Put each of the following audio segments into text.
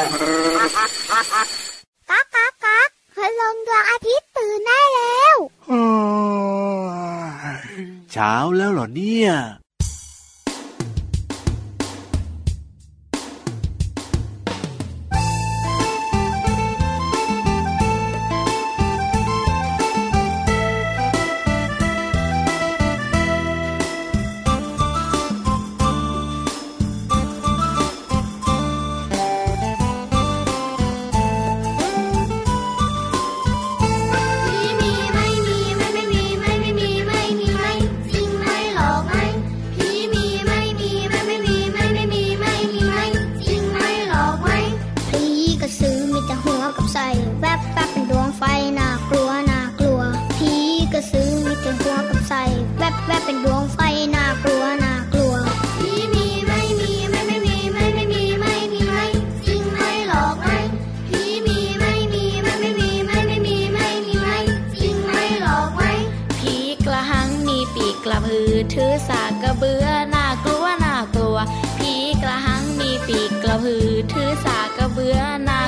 ก๊ากก๊ากก๊าพลงดวงอาทิตย์ตื่นได้แล้วเช้าแล้วเหรอเนี่ย คือถือสากระเบือนา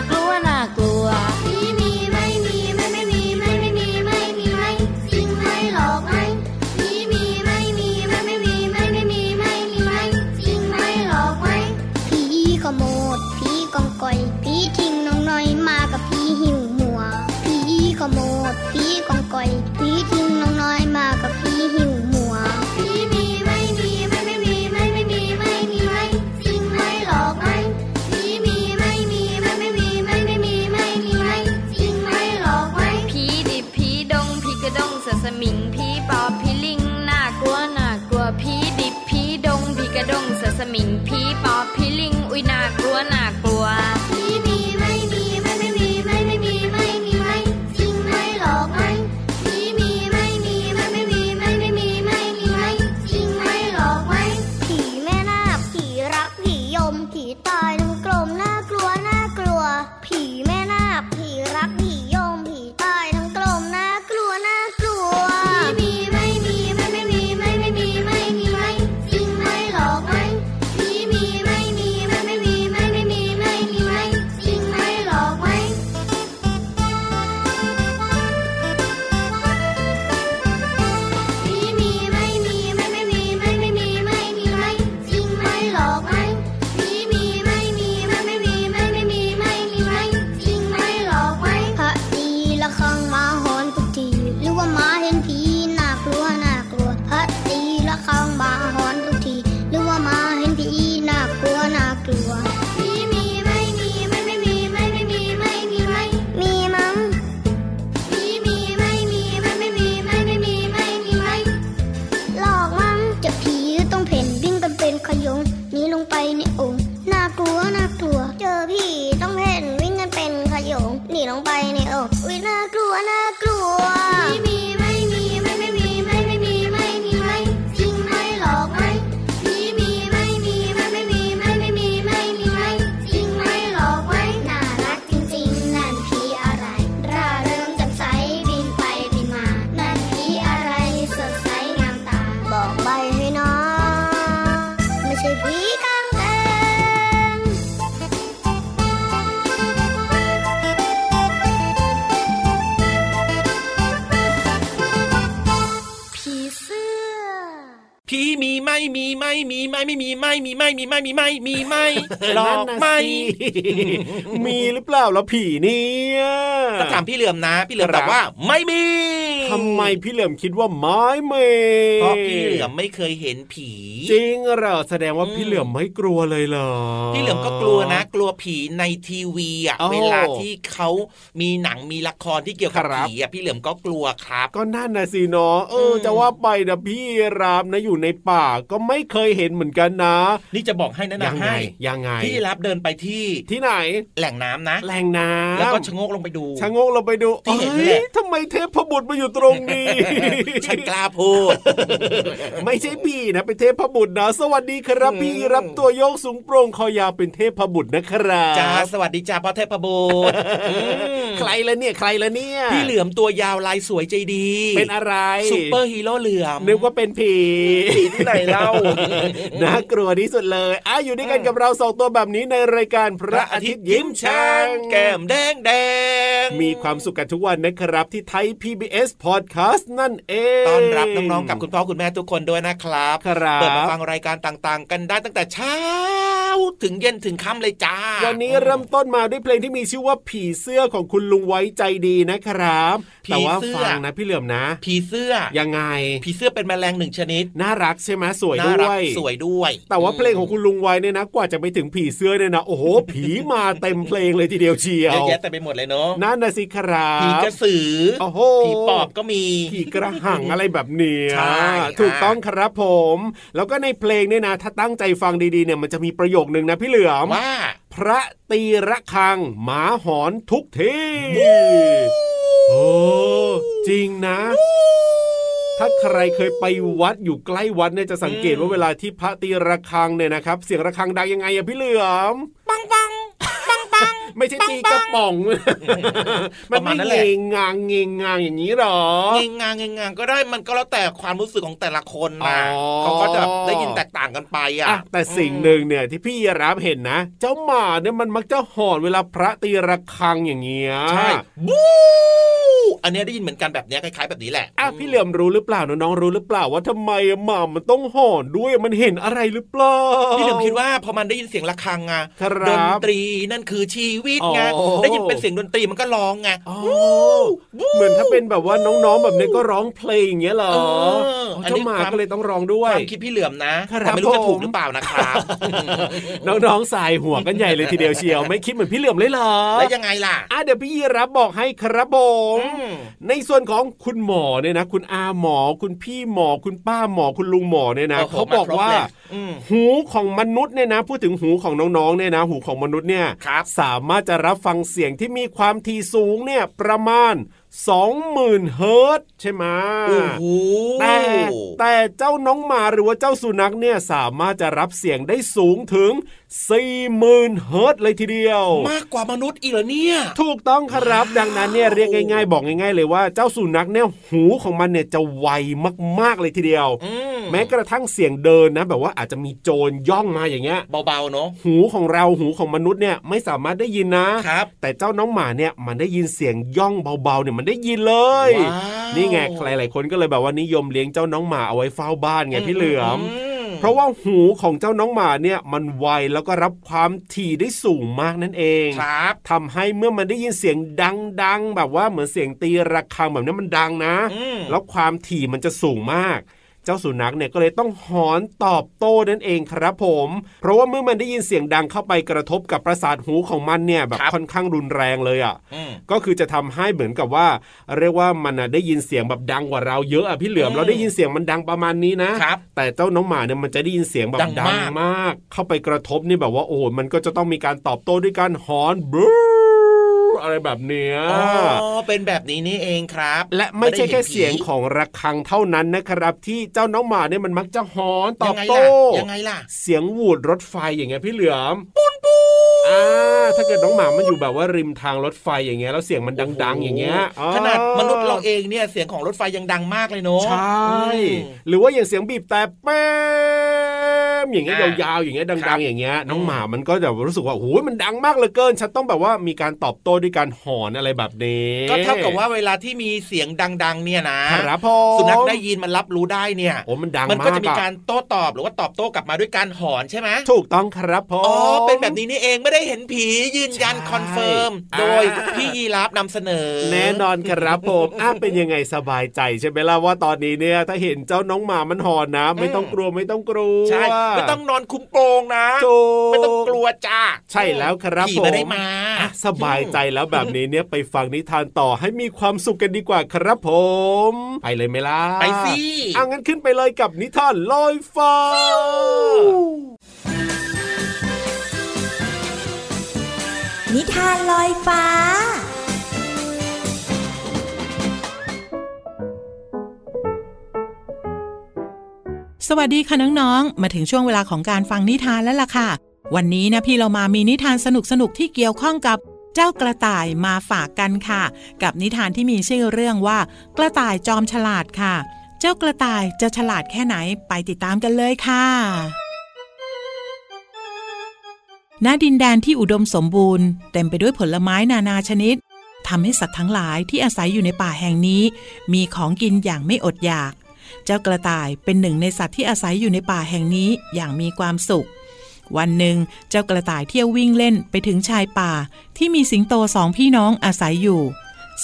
ไม่มีไม่มีไม่มีไม่มีไม่มีไม่หรอกไม่มีหรือเปล่าแล้วผีเนี่ยก็ถามพี่เหลือมนะ พี่เหลือมตอบว่าไม่มีทำไมพี่เหลือมคิดว่าไม่มีเพราะพี่เหลือมไม่เคยเห็นผี จริงเหรอแสดงว่าพี่เหลือมไม่กลัวเลยเหรอพี่เหลือมก็กลัวนะ กลัวผีในทีวีอะเวลาที่เขามีหนังมีละครที่เกี่ยวกับผีอะพี่เหลือมก็กลัวครับ ก็นั่นนะสิเนาะเออจะว่าไปนะพี่รามนะอยู่ในป่าก็ไม่เคยเห็นเหมือนกันนะ นี่จะบอกให้นะนะให้ยังไงพี่รับเดินไปที่ที่ไหน แหล่งน้ำนะ แหล่งน้ำแล้วก็ชะงกลงไปดูชะงกลงไปดูเฮ้ยทำไมเทพบุตรมาอยู่ตรงนี้ฉันกล้าพูดไม่ใช่พี่นะเป็นเทพบุตรนะ สวัสดีครับพี่รับตัวโยกสูงโปร่งคอยาเป็นเทพบุตรนะครับจ้าสวัสดีจ้าพ่อเทพบุตรใครละเนี่ยใครละเนี่ยพี่เหลือมตัวยาวลายสวยใจดี เป็นอะไรซูเปอร์ฮีโร่เหลือมนึกว่าเป็นผีผีที่ไหนเล่าน่ากลัวที่สุดเลยอะอยู่ด้วยกันกับเราสองตัวแบบนี้ในรายการพระอาทิตย์ยิ้มแฉ่งแก้มแดงแดงมีความสุขกันทุกวันนะครับที่ Thai PBS Podcast นั่นเองต้อนรับน้องๆกับคุณพ่อคุณแม่ทุกคนด้วยนะครับครับเปิดมาฟังรายการต่างๆ กันได้ตั้งแต่เช้าถึงเย็นถึงค่ำเลยจ้า วันนี้เริ่มต้นมาด้วยเพลงที่มีชื่อว่าผีเสื้อของคุณลุงไว้ใจดีนะครับผีแต่ว่าเสื้อฟังนะพี่เหลือมนะ ผีเสื้อยังไง ผีเสื้อเป็นแมลงหนึ่งชนิด น่ารักใช่ไหมสวยน่าด้รัวยสวยด้วย แต่ว่าเพลงของคุณลุงไว้เนี่ยนะกว่าจะไปถึงผีเสื้อเนี่ยนะโอ้โห ผีมาเต็มเพลงเลยทีเดียวเชียเยอะวแยะแต่ไปหมดเลยเนาะนั่นนะสิครับผีกระสือโอ้โหผีปอบก็มีผีกระหังอะไรแบบเนี้ยใช่ถูกต้องครับผม แล้วก็ในเพลงเนี่ยนะถ้าตั้งใจฟังดีๆเนี่ยมันจะมีประโยคนึงนะพี่เหลือมว่าพระตีระฆังหมาหอนทุกที่โอ้จริงนะ ถ้าใครเคยไปวัดอยู่ใกล้วัดเนี่ยจะสังเกตว่าเวลาที่พระตีระฆังเนี่ยนะครับ เสียงระฆังดังยังไงอะพี่เหลือมปังปังปังปัง ไม่ใช่ตีกระป๋องปมันระมาไม่ณนั้นเงแหละงงางเงงงางอย่างนี้หรอเงงงางเงงงางก็ได้มันก็แล้วแต่ความรู้สึกของแต่ละคนนะอ๋อเขาก็จะได้ยินแตกต่างกันไปอะอะ แต่สิ่งหนึ่งเนี่ยที่พี่รับเห็นนะ เจ้าหมาเนี่ยมันมักจะหอนเวลาพระตีระฆังอย่างเงี้ยใช่บู๊อันเนี้ยได้ยินเหมือนกันแบบเนี้ยคล้ายๆแบบนี้แหละอะพี่เหลี่ยมรู้หรือเปล่าน้องๆรู้หรือเปล่าว่าทำไมหมามันต้องหอนด้วยมันเห็นอะไรหรือเปล่าพี่เหลิมคิดว่าพอมันได้ยินเสียงระฆังอะครับดนตรีนั่นคือชีวิตไงอ๋อได้ยินเป็นเสียงดนตรีมันก็ร้องไงอ๋อเหมือนถ้าเป็นแบบว่าน้องๆแบบนี้ก็ร้องเพลงอย่างเงี้ยเหรอเอออันเจ้านี้หมาความก็เลยต้องร้องด้วยความคิดพี่เหลือมนะครับแต่ไม่รู้จะผมถูกหรือเปล่านะครับน้องๆสายหัวกันใหญ่เลยทีเดียวเชียว ไม่คิดเหมือนพี่เหลือมเลยเหรอแล้วยังไงล่ะอะเดี๋ยวพี่ยีรับบอกให้ครับผมอืมในส่วนของคุณหมอเนี่ยนะ คุณอาหมอคุณพี่หมอคุณป้าหมอคุณลุงหมอเนี่ยนะโอ้โหเขาบอกว่ามาครบเลยอืมหูของมนุษย์เนี่ยนะ พูดถึงหูของน้องๆเนี่ยนะ หูของมนุษย์เนี่ยครับสามารถจะรับฟังเสียงที่มีความถี่สูงเนี่ยประมาณ 20,000เฮิรตซ์ใช่ไหมโอ้โหแต่แต่เจ้าน้องหมาหรือว่าเจ้าสุนัขเนี่ยสามารถจะรับเสียงได้สูงถึง 40,000เฮิรตซ์เลยทีเดียว มากกว่ามนุษย์อีกเหรอเนี่ย ถูกต้องครับ ดังนั้นเนี่ยเรียกง่าย ๆ บอกง่าย ๆ เลยว่าเจ้าสุนัขเนี่ยหูของมันเนี่ยจะไวมากๆเลยทีเดียวอืมแม้กระทั่งเสียงเดินนะแบบว่าอาจจะมีโจรย่องมาอย่างเงี้ยเบาๆเนาะหูของเราหูของมนุษย์เนี่ยไม่สามารถได้ยินนะครับ แต่เจ้าน้องหมาเนี่ยมันได้ยินเสียงย่องเบาๆเนี่ยมันได้ยินเลยว้าวนี่ไงใครหลายคนก็เลยแบบว่านิยมเลี้ยงเจ้าน้องหมาเอาไว้เฝ้าบ้านไงพี่เหลือมมเพราะว่าหูของเจ้าน้องหมาเนี่ยมันไวแล้วก็รับความถี่ได้สูงมากนั่นเองครับทำให้เมื่อมันได้ยินเสียงดังๆ แบบว่าเหมือนเสียงตีระฆังแบบนี้มันดังนะอืมแล้วความถี่มันจะสูงมาก เจ้าสุนัขเนี่ยก็เลยต้องหอนตอบโต้นั่นเองครับผม เพราะว่าเมื่อมันได้ยินเสียงดังเข้าไปกระทบกับประสาทหูของมันเนี่ยแบบค่อนข้างรุนแรงเลยอะอืมก็คือจะทำให้เหมือนกับว่า เรียกว่ามันน่ะได้ยินเสียงแบบดังกว่าเราเยอะอะพี่เหลือมอืมเราได้ยินเสียงมันดังประมาณนี้นะครับแต่เจ้าน้องหมาเนี่ยมันจะได้ยินเสียงแบบดังดังมากมาก เข้าไปกระทบนี่แบบว่าโอ้โหมันก็จะต้องมีการตอบโต้ด้วยการหอนบรู อะไรแบบเนี้ยอ๋อเป็นแบบนี้นี่เองครับ และไม่ใช่แค่ด้ห็นผีเสียงของระฆังเท่านั้นนะครับ ที่เจ้าน้องหมาเนี่ยมันมักจะหอนตอบยังไงโต้ล่ะยังไงล่ะ เสียงหวูดรถไฟอย่างเงี้ยพี่เหลือมปูนปูอ่าถ้าเกิดน้องหมามันอยู่แบบว่าริมทางรถไฟอย่างเงี้ยแล้วเสียงมันดัง ๆ อย่างเงี้ยขนาดอ๋อมนุษย์เราเองเนี่ยเสียงของรถไฟยังดังมากเลยเนาะใช่อืมหรือว่าอย่างเสียงบีบแต่แป๊ มอย่างเงี้ยอะยาวๆอย่างเงี้ยครัดับงๆอย่างเงี้ยน้องอืมหมามันก็จะรู้สึกว่าโอ้ยมันดังมากเหลือเกิน ฉันต้องแบบว่ามีการตอบโต้ด้วยการหอนอะไรแบบนี้ก็เท่ากับว่าเวลาที่มีเสียงดัง ๆ เนี่ยนะครับผมสุนัขได้ยินมันรับรู้ได้เนี่ยโอ้มันดังมันมากก็จะมีอการโต้ตอบหรือว่าตอบโต้กลับมาด้วยการหอนใช่ไหมถูกต้องครับผมอ๋อเป็นแบบนี้นี่เองไม่ได้เห็นผียืนยันใช่ confirm อ่าโดยพี่ยีราฟนำเสนอ แน่นอนครับผมอ้าเป็นยังไงสบายใจใช่ไหมล่ะว่าตอนนี้เนี่ยถ้าเห็นเจ้าน้องหมามันหอนนะ ไม่ต้องกลัวไม่ต้องกลัวใช่ไม่ต้องนอนคลุมโปงนะถูกไม่ต้องกลัวจ้าใช่แล้วครับผีผมไม่ได้มาอะสบายใจแล้วแบบนี้เนี่ยไปฟังนิทานต่อให้มีความสุขกันดีกว่าครับผม ไปเลยไหมล่ะไปสิอะงั้นขึ้นไปเลยกับนิทานลอยฟ้านิทานลอยฟ้า สวัสดีค่ะน้องๆ มาถึงช่วงเวลาของการฟังนิทานแล้วล่ะค่ะ วันนี้นะพี่เรามามีนิทานสนุกๆที่เกี่ยวข้องกับเจ้ากระต่ายมาฝากกันค่ะ กับนิทานที่มีชื่อเรื่องว่า กระต่ายจอมฉลาดค่ะ เจ้ากระต่ายจะฉลาดแค่ไหนไปติดตามกันเลยค่ะณดินแดนที่อุดมสมบูรณ์เต็มไปด้วยผลไม้นานาชนิดทำให้สัตว์ทั้งหลายที่อาศัยอยู่ในป่าแห่งนี้ มีของกินอย่างไม่อดอยาก เจ้ากระต่ายเป็นหนึ่งในสัตว์ที่อาศัยอยู่ในป่าแห่งนี้อย่างมีความสุข วันหนึ่งเจ้ากระต่ายเที่ยววิ่งเล่นไปถึงชายป่า ที่มีสิงโตสองพี่น้องอาศัยอยู่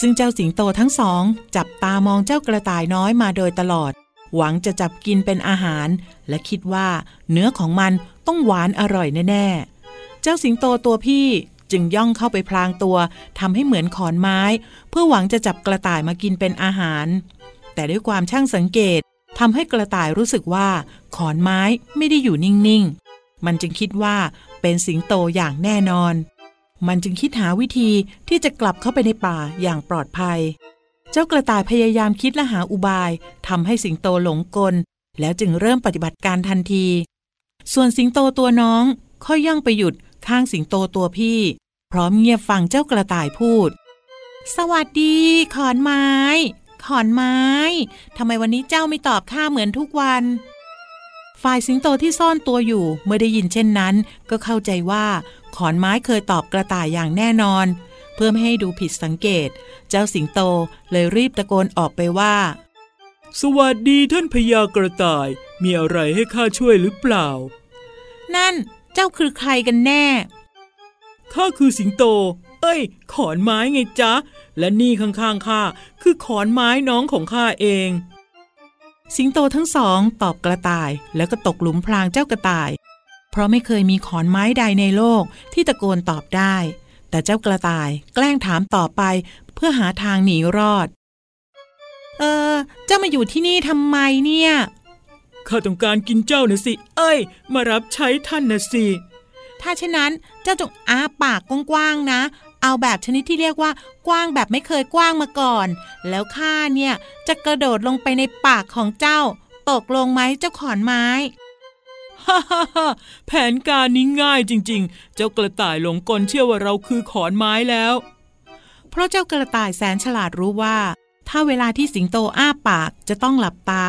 ซึ่งเจ้าสิงโตทั้งสอง จับตามองเจ้ากระต่ายน้อยมาโดยตลอด หวังจะจับกินเป็นอาหาร และคิดว่าเนื้อของมันต้องหวานอร่อยแน่ๆ เจ้าสิงโตตัวพี่จึงย่องเข้าไปพลางตัวทำให้เหมือนขอนไม้ เพื่อหวังจะจับกระต่ายมากินเป็นอาหาร แต่ด้วยความช่างสังเกตทำให้กระต่ายรู้สึกว่า ขอนไม้ไม่ได้อยู่นิ่งๆ มันจึงคิดว่าเป็นสิงโตอย่างแน่นอน มันจึงคิดหาวิธีที่จะกลับเข้าไปในป่าอย่างปลอดภัย เจ้ากระต่ายพยายามคิดและหาอุบายทำให้สิงโตหลงกล แล้วจึงเริ่มปฏิบัติการทันที ส่วนสิงโตตัวน้องค่อยย่องไปหยุดข้างสิงโตตัวพี่ พร้อมเงียบฟังเจ้ากระต่ายพูด สวัสดี ขอนไม้ ขอนไม้ทำไมวันนี้เจ้าไม่ตอบข้าเหมือนทุกวัน ฝ่ายสิงโตที่ซ่อนตัวอยู่เมื่อได้ยินเช่นนั้น ก็เข้าใจว่า ขอนไม้เคยตอบกระต่ายอย่างแน่นอน เพื่อไม่ให้ดูผิดสังเกต เจ้าสิงโตเลยรีบตะโกนออกไปว่า สวัสดีท่านพญากระต่าย มีอะไรให้ข้าช่วยหรือเปล่า นั่นเจ้าคือใครกันแน่ข้าคือสิงโต เอ้ย ขอนไม้ไงจ๊ะ และนี่ข้างๆข้าคือขอนไม้น้องของข้าเอง สิงโตทั้งสองตอบกระต่ายแล้วก็ตกหลุมพรางเจ้ากระต่าย เพราะไม่เคยมีขอนไม้ใดในโลกที่ตะโกนตอบได้ แต่เจ้ากระต่ายแกล้งถามต่อไปเพื่อหาทางหนีรอด เออ เจ้ามาอยู่ที่นี่ทำไมเนี่ยข้าต้องการกินเจ้านะสิ เอ้ย มารับใช้ท่านนะสิ ถ้าเช่นนั้นเจ้าจงอ้าปากกว้างๆนะ เอาแบบชนิดที่เรียกว่ากว้างแบบไม่เคยกว้างมาก่อน แล้วข้าเนี่ยจะกระโดดลงไปในปากของเจ้า ตกลงไหมเจ้าขอนไม้ฮ่าฮ่าฮ่าแผนการนี้ง่ายจริง ๆ เจ้ากระต่ายหลงกลเชื่อว่าเราคือขอนไม้แล้ว เพราะเจ้ากระต่ายแสนฉลาดรู้ว่า ถ้าเวลาที่สิงโตอ้าปากจะต้องหลับตา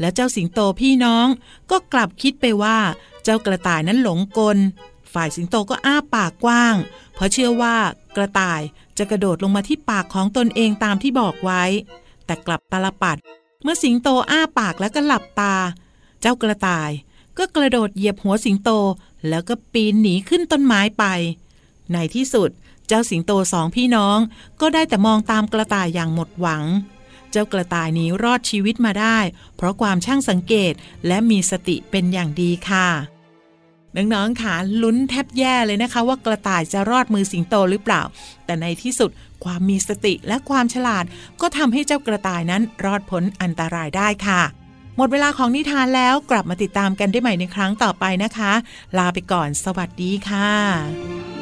และเจ้าสิงโตพี่น้องก็กลับคิดไปว่า เจ้ากระต่ายนั้นหลงกล ฝ่ายสิงโตก็อ้าปากกว้าง เพราะเชื่อว่ากระต่ายจะกระโดดลงมาที่ปากของตนเองตามที่บอกไว้ แต่กลับตาลปัด เมื่อสิงโตอ้าปากแล้วก็หลับตา เจ้ากระต่ายก็กระโดดเหยียบหัวสิงโตแล้วก็ปีนหนีขึ้นต้นไม้ไป ในที่สุดเจ้าสิงโตสองพี่น้องก็ได้แต่มองตามกระต่ายอย่างหมดหวัง เจ้ากระต่ายนี้รอดชีวิตมาได้ เพราะความช่างสังเกตและมีสติเป็นอย่างดีค่ะ น้องๆค่ะลุ้นแทบแย่เลยนะคะ ว่ากระต่ายจะรอดมือสิงโตหรือเปล่า แต่ในที่สุดความมีสติและความฉลาด ก็ทำให้เจ้ากระต่ายนั้นรอดพ้นอันตรายได้ค่ะ หมดเวลาของนิทานแล้วกลับมาติดตามกันได้ใหม่ในครั้งต่อไปนะคะ ลาไปก่อน สวัสดีค่ะ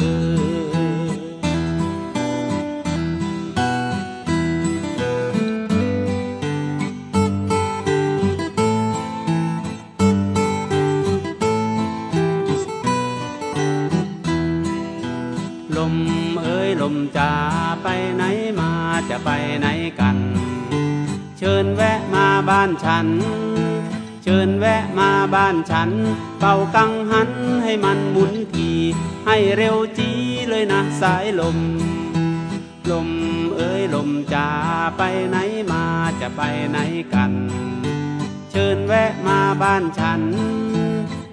่ย ลมเอ้ยลมจะไปไหนมาจะไปไหนกัน เชิญแวะมาบ้านฉัน เชิญแวะมาบ้านฉัน เป่ากังหันให้มันหมุนทีให้เร็วจีเลยนะสายลม ลมเอ้ยลมจะไปไหนมาจะไปไหนกัน เชิญแวะมาบ้านฉัน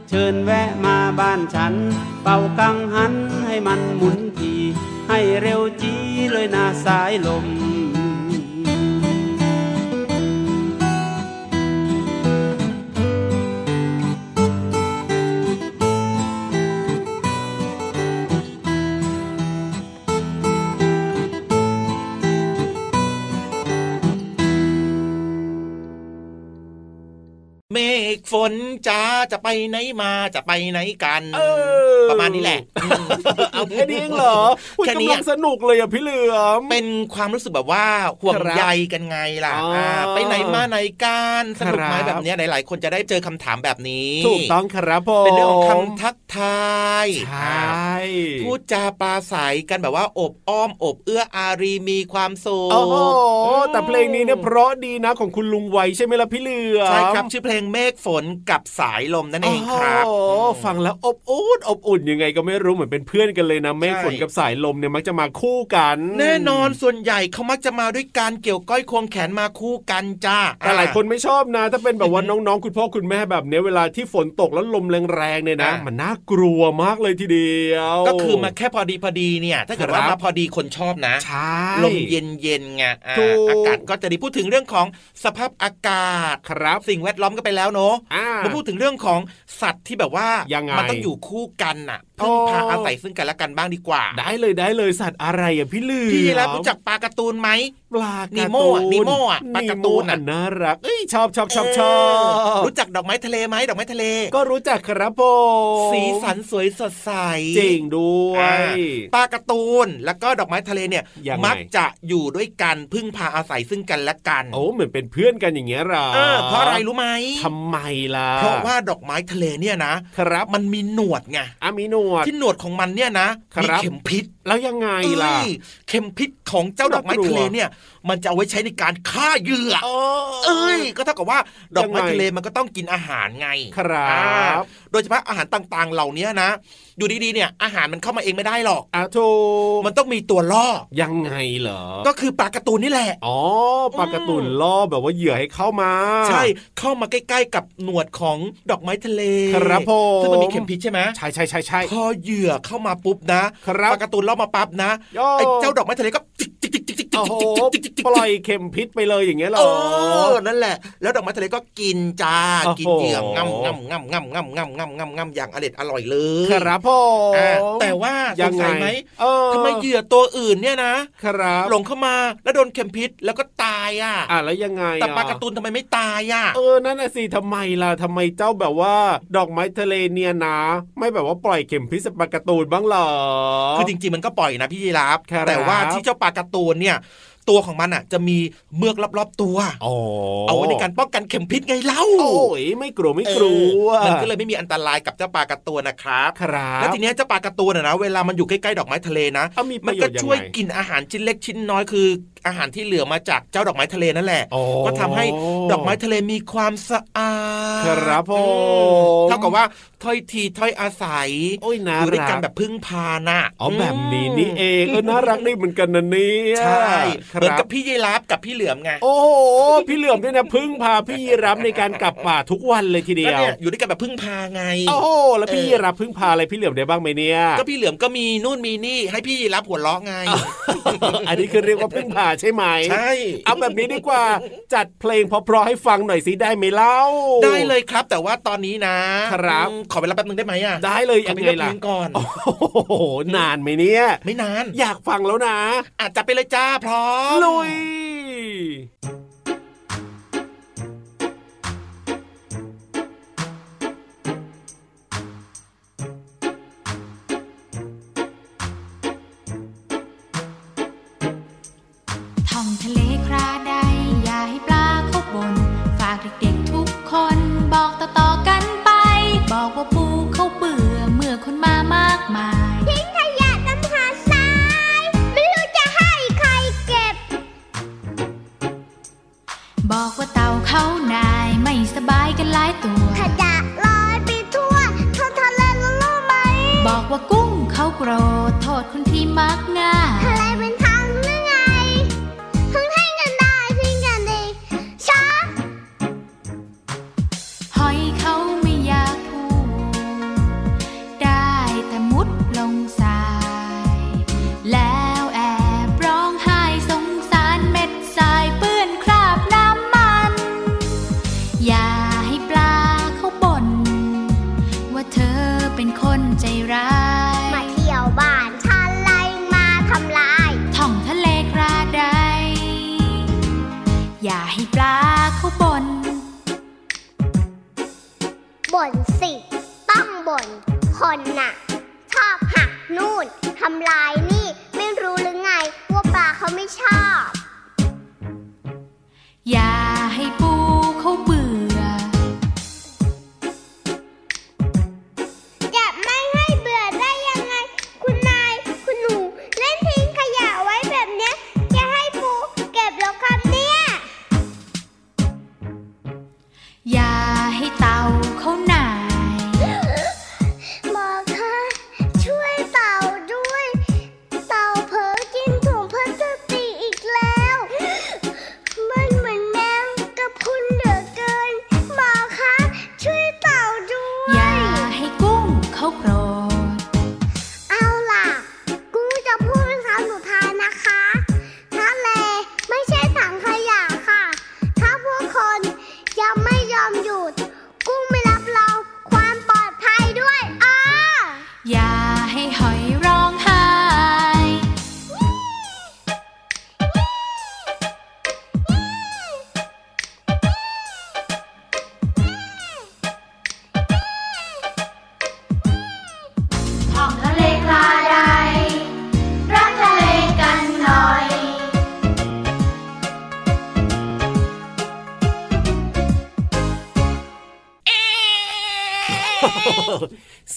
เชิญแวะมาบ้านฉัน เป่ากังหันให้มันหมุน ให้เร็วจีเลยนาสายลม มฆฝนจ้าจะไปไหนมาจะไปไหนกันเออประมาณนี้แหละเอาแค่นี้เองเหรออุ๊ยแค่นี้กำลังสนุกเลยอะพี่เหลือมเป็นความรู้สึกแบบว่าห่วงครับใยกันไงล่ะอ๋ออ่าไปไหนมาไหนกันสนุกไหมครับแบบเนี้ยหลายๆคนจะได้เจอคำถามแบบนี้ถูกต้องครับผมเป็นเรื่องของคำทักทายใชอ่า่พูดจาปราศัยกันแบบว่าอบอ้อมอบเอื้ออารีมีความสุขโอ้โหแต่เพลงนี้เนี่ยเพราะดีนะของคุณลุงไวใช่ไหมล่ะพี่เหลือมใช่ครับชื่อเพลงเมฆฝนกับสายลมนั่นเองครับโอ้โหฟังแล้วอบอุ่นอบอุ่นยังไงก็ไม่รู้เหมือนเป็นเพื่อนกันเลยนะเมฆใช่ฝนกับสายลมเนี่ยมักจะมาคู่กัน แน่นอนส่วนใหญ่เขามักจะมาด้วยการเกี่ยวก้อยควงแขนมาคู่กันจ้าแต่หลายคนไม่ชอบนะ ถ้าเป็นแบบว่าน้องๆคุณพ่อคุณแม่แบบเนี้ยเวลาที่ฝนตกแล้วลมแรงๆเนี่ยนะอ่ามัมันน่ากลัวมากเลยทีเดียว ก็คือมาแค่พอดีพอดีเนี่ย ถ้าเกิดว่าครับมาพอดีคนชอบนะใช่ลมเย็นเย็นๆไงอ่าถูกอากาศก็จะดีพูดถึงเรื่องของสภาพอากาศครับ สิ่งแวดล้อมก็ไปแล้วเนอะอ่ามาพูดถึงเรื่องของสัตว์ที่แบบว่ายังไงมันต้องอยู่คู่กันน่ะ พึ่งพาอาศัยซึ่งกันและกันบ้างดีกว่า ได้เลยได้เลยสัตว์อะไรอะพี่เหลือมพี่รับรู้จักปลาการ์ตูนไหมปลานิการ์โม่ตูอะนนิโม่อะปลาการ์ตูนอะนิโม่น่ารักเอ้ยชอบชอบชอบชอบรู้จักดอกไม้ทะเลไหมดอกไม้ทะเล ก็รู้จักครับผมสีสันสวยสดใสจริงด้วยอ่าปลาการ์ตูนแล้วก็ดอกไม้ทะเลเนี่ยยังไงมักจะอยู่ด้วยกันพึ่งพาอาศัยซึ่งกันและกันโอ้เหมือนเป็นเพื่อนกันอย่างเงี้ยเหรอเออเพราะอะไรรู้ไหมทำไมล่ะเพราะว่าดอกไม้ทะเลเนี่ยนะครับมันมีหนวดไงอามีหนวด ที่หนวดของมันเนี่ยนะคมีรับเข็มพิษแล้วยังไงล่ะเอ้ยเข็มพิษของเจ้าดอกไม้น่ากลัวทะเลเนี่ยมันจะเอาไว้ใช้ในการฆ่าเหยื่อเอเอ้ย ก็เท่ากับว่าดอกไม้ยังไงทะเลมันก็ต้องกินอาหารไงครับอ่าโดยเฉพาะอาหารต่างๆ เหล่านี้นะ อยู่ดีๆเนี่ยอาหารมันเข้ามาเองไม่ได้หรอกอะถูกมันต้องมีตัวล่อ ยังไงเหรอ ก็คือปลาการ์ตูนนี่แหละ อ๋อปลาการ์ตูนล่อแบบว่าเหยื่อให้เข้ามา ใช่เข้ามาใกล้ๆ กับหนวดของดอกไม้ทะเลครับผมซึ่งมันมีเข็มพิษใช่ไหมใช่ใช่ใช่ใช่พอเหยื่อเข้ามาปุ๊บนะครับปลาการ์ตูนล่อมาปั๊บนะย่อไอ้เจ้าดอกไม้ทะเลก็จิกจิกจิกจิกจิกจิก โอ้โหจิกจิกจิกจิกปล่อยเข็มพิษไปเลยอย่างเงี้ยเหรเอออนั่นแหละ แล้วดอกไม้ทะเลก็กินจ้าโอ้โหกินเหยื่องำงำงำงำงำงำงำงำงำอย่างอร่อยอร่อยเลยครับผอ่ามแต่ว่าสยังงไงสัยไหมเออทำไมเหยื่อตัวอื่นเนี่ยนะครับหลงเข้ามาแล้วโดนเข็มพิษแล้วก็ตายอะอะแล้วยังไงแต่อะปลาการ์ตูนทำไมไม่ตายอะเออนั่นน่ะสิทำไมล่ะทำไมเจ้าแบบว่า ดอกไม้ทะเลเนี่ยนะไม่แบบว่าปล่อยเข็มพิษใส่ปลาการ์ตูนบ้างเหรอคือจริงๆมันก็ปล่อยนะพี่ยีราฟครับแต่ว่าที่เจ้าปลาการ์ตูนเนี่ย ตัวของมันอะ จะมีเมือกรอบๆตัวอ๋อเอาไว้ในการป้องกันเข็มพิษไงเล่าโอ้ยไม่กลัวไม่กลัวเออมันก็เลยไม่มีอันตรายกับเจ้าปลาการ์ตูนนะครับครับแล้วทีเนี้ยเจ้าปลาการ์ตูนอะนะเวลามันอยู่ใกล้ๆดอกไม้ทะเลนะเอามีปมันระโยก็ชน์ยังช่วยไงกินอาหารชิ้นเล็กชิ้นน้อยคืออาหารที่เหลือมาจากเจ้าดอกไม้ทะเลนั่นแหละอ๋อก็ทำให้ดอกไม้ทะเลมีความสะอาดครับผมอืมเท่ากับว่าถ้อยทีถ้อยอาศัยโอ้ยน่าอยู่ด้วยรักันกแบบพึ่งพาน่ะอ๋อแบบนี้นี่เองเออน่ารักดีเหมือนกันนะเนี่ยใช่คเหมือนรักับพี่ยีราฟกับพี่เหลือมไงโอ้โหพี่เหลือมเนี่ยนะพึ่งพาพี่ยีรับในการกลับป่าทุกวันเลยทีเดีก็ยวเนี่ยอยู่ด้วยกันแบบพึ่งพาไงโอ้โหแล้วพี่เออยีรับพึ่งพาอะไรพี่เหลือมได้บ้างไหมเนี่ยก็พี่เหลือมก็มีนู่นมีนี่ให้พี่ยีราฟหัวเราะไง อันนี้คือเรียกว่าพึ่งพาใช่ไหมใช่เอาแบบนี้ดีกว่าจัดเพลงเพราะๆให้ฟังหน่อยสิได้ไหมเล่า ได้เลยครับ แต่ว่าตอนนี้นะครับอืมขอเวลาแป๊บนึงได้ไหมอะได้เลยขอยังไปไงเลือกเพล่ะลงก่อนโอ้โหนานไหมเนี่ย ไม่นาน อยากฟังแล้วนะอาจจะไปเลยจ้าพร้อมลุย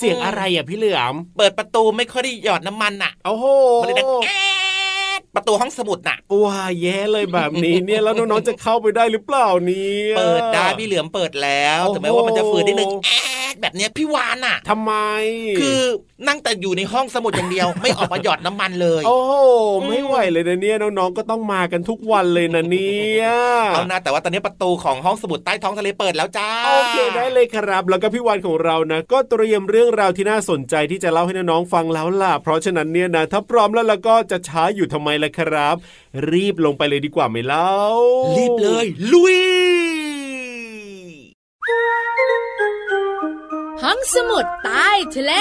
สียงอะไรอะพี่เหลือม เปิดประตูไม่ค่อยได้หยอดน้ำมันน่ะ โอ้โห มันเลยดังแอ๊ดประตูห้องสมุดน่ะว้าแย่เลยแบบนี้เนี่ยแล้วน้องๆจะเข้าไปได้หรือเปล่าเนี่ยเปิดได้พี่เหลือมเปิดแล้วโอ้โหแต่แม้ว่ามันจะฝืนนิดนึงแอ๊ ดแบบเนี้ยพี่วานน่ะทำไม คือนั่งแต่อยู่ในห้องสมุดอย่างเดียว ไม่ออกมาหยอดน้ำมันเลย โอ้โหไม่ไหวเลยนะเนี่ยน้องๆก็ต้องมากันทุกวันเลยนะเนี่ยเอานะแต่ว่าตอนนี้ประตูของห้องสมุดใต้ท้องทะเลเปิดแล้วจ้าโอเคได้เลยครับ แล้วก็พี่วันของเรานะ ก็เตรียมเรื่องราวที่น่าสนใจที่จะเล่าให้น้องๆฟังแล้วล่ะ เพราะฉะนั้นเนี่ยนะถ้าพร้อมแล้วแล้วก็จะช้าอยู่ทำไมล่ะครับ รีบลงไปเลยดีกว่าไหมเล่ารีบเลย ลุย ห้องสมุดใต้ทะเล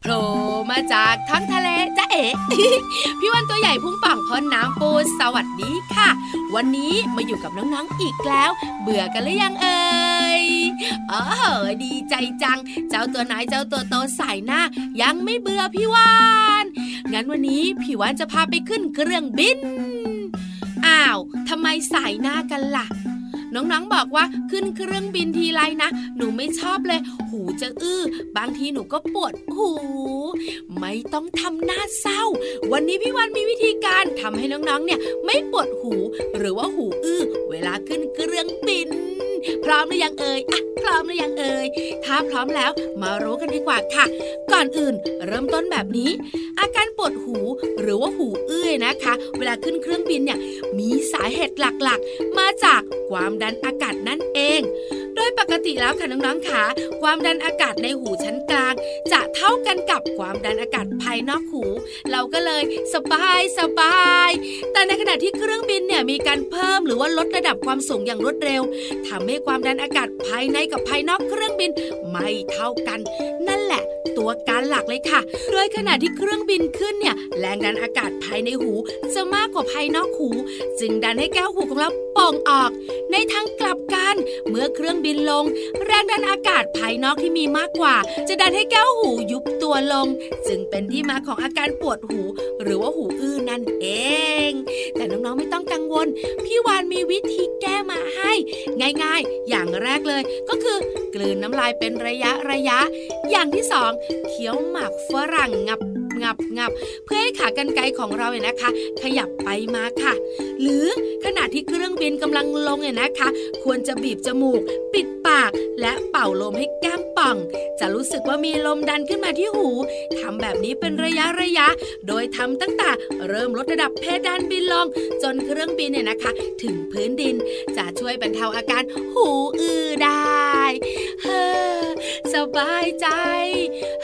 โผล่มาจากท้องทะเลจ้าเอ๋พี่วันตัวใหญ่พุ่งป่องพ้นน้ำปูสวัสดีค่ะ วันนี้มาอยู่กับน้องๆอีกแล้ว เบื่อกันหรือยังเอ่ย เออดีใจจัง เจ้าตัวไหนเจ้าตัวโตสายหน้า ยังไม่เบื่อพี่วาน งั้นวันนี้พี่วานจะพาไปขึ้นเครื่องบิน อ้าวทำไมสายหน้ากันล่ะน้องๆ บอกว่าขึ้นเครื่องบินทีไรนะ หนูไม่ชอบเลย หูจะอื้อ บางทีหนูก็ปวดหู ไม่ต้องทำหน้าเศร้า วันนี้พี่วันมีวิธีการทำให้น้องๆ เนี่ย ไม่ปวดหู หรือว่าหูอื้อ เวลาขึ้นเครื่องบิน พร้อมหรือยังเอ่ยอะพร้อมหรือยังเอ่ยถ้าพร้อมแล้วมารู้กันดีกว่าค่ะ ก่อนอื่นเริ่มต้นแบบนี้ อาการปวดหูหรือว่าหูอื้อนะคะ เวลาขึ้นเครื่องบินเนี่ยมีสาเหตุหลักๆ มาจากความดันอากาศนั่นเอง โดยปกติแล้วค่ะน้องๆค่ะความดันอากาศในหูชั้นกลาง จะเท่ากันกับความดันอากาศภายนอกหู เราก็เลยสบายสบาย แต่ในขณะที่เครื่องบินเนี่ยมีการเพิ่มหรือว่าลดระดับความสูงอย่างรวดเร็วทำให้ความดันอากาศภายในกับภายนอกเครื่องบินไม่เท่ากัน นั่นแหละ ตัวการหลักเลยค่ะ โดยขณะที่เครื่องบินขึ้นเนี่ยแรงดันอากาศภายในหูจะมากกว่าภายนอกหู จึงดันให้แก้วหูของเราป่องออก ในทางกลับกัน เมื่อเครื่องบินลง แรงดันอากาศภายนอกที่มีมากกว่า จะดันให้แก้วหูยุบตัวลง จึงเป็นที่มาของอาการปวดหู หรือว่าหูอื้อนั่นเอง แต่น้องๆไม่ต้องกังวลพี่วานมีวิธีแก้มาให้ ง่ายๆ อย่างแรกเลยก็คือกลืนน้ำลายเป็นระยะระยะ อย่างที่สองเคี้ยวหมากฝรั่งงับ งับงับเพื่อให้ขากรรไกรของเราเนี่ยนะคะ ขยับไปมาค่ะ หรือขณะที่เครื่องบินกำลังลงเนี่ยนะคะ ควรจะบีบจมูก ปิดปาก และเป่าลมให้แก้มป่อง จะรู้สึกว่ามีลมดันขึ้นมาที่หูทำแบบนี้เป็นระยะระยะ โดยทำตั้งแต่เริ่มลดระดับเพดานบินลง จนเครื่องบินเนี่ยนะคะ ถึงพื้นดินจะช่วยบรรเทาอาการหูอื้อได้เฮ้อสบายใจ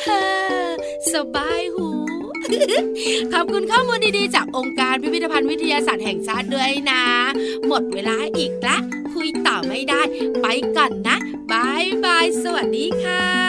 เฮ้อสบายหู ขอบคุณข้อมูลดีๆ จากองค์การพิพิธภัณฑ์วิทยาศาสตร์แห่งชาติด้วยนะ หมดเวลาอีกละ คุยยต่อไม่ได้ ไปก่อนนะบายบาย สวัสดีค่ะ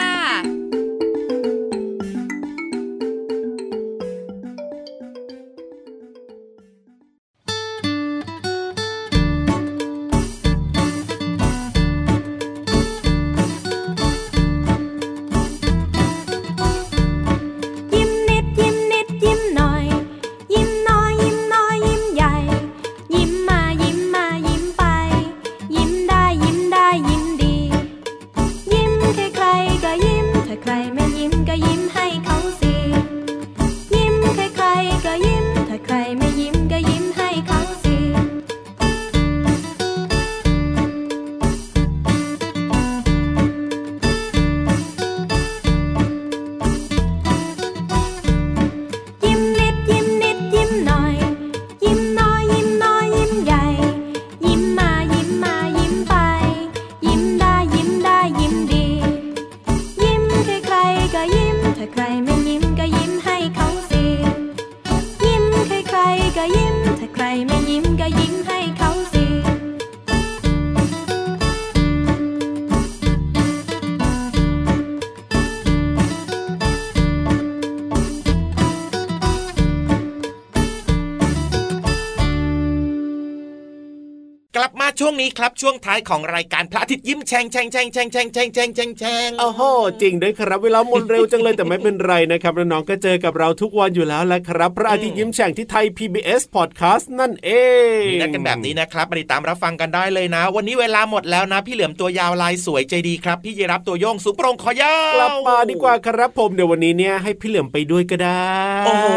ครับช่วงท้ายของรายการพระอาทิตย์ยิ้มแฉ่งแฉ่งแฉ่งแฉ่งแฉ่งแฉ่งแฉ่งแฉ่งแฉ่งโอ้โหจริงด้วยครับ เวลาหมดเร็วจังเลยแต่ไม่เป็นไรนะครับน้องๆก็เจอกับเราทุกวันอยู่แล้วแหละครับ พระอาทิตย์ยิ้มแฉ่งที่ไทย PBS Podcast นั่นเองมีนัดกันแบบนี้นะครับมาติดตามรับฟังกันได้เลยนะ วันนี้เวลาหมดแล้วนะ พี่เหลือมตัวยาวลายสวยใจดีครับ พี่ยีรับตัวโยงสูงโปร่งคอยาวกลับมาดีกว่าครับผมเดี๋ยววันนี้เนี่ยให้พี่เหลือมไปด้วยก็ได้โอ้โห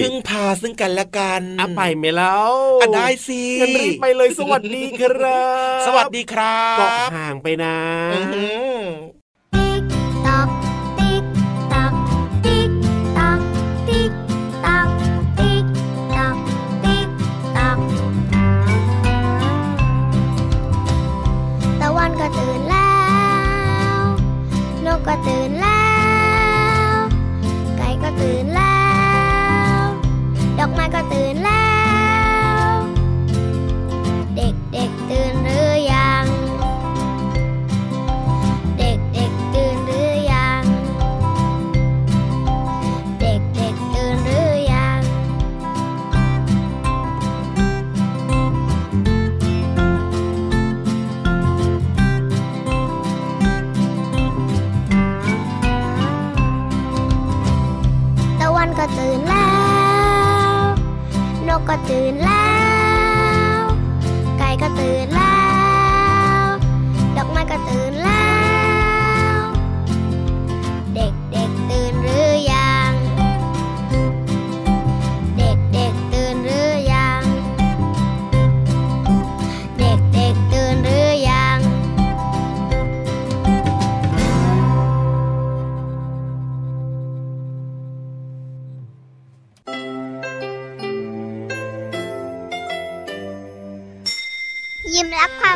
พึ่งพาซึ่งกันและกันอะไปไหมแล้วได้สิงั้นรีบไปเลยสวัสดีครับสวัสดีครับเกาะห่างไปนะ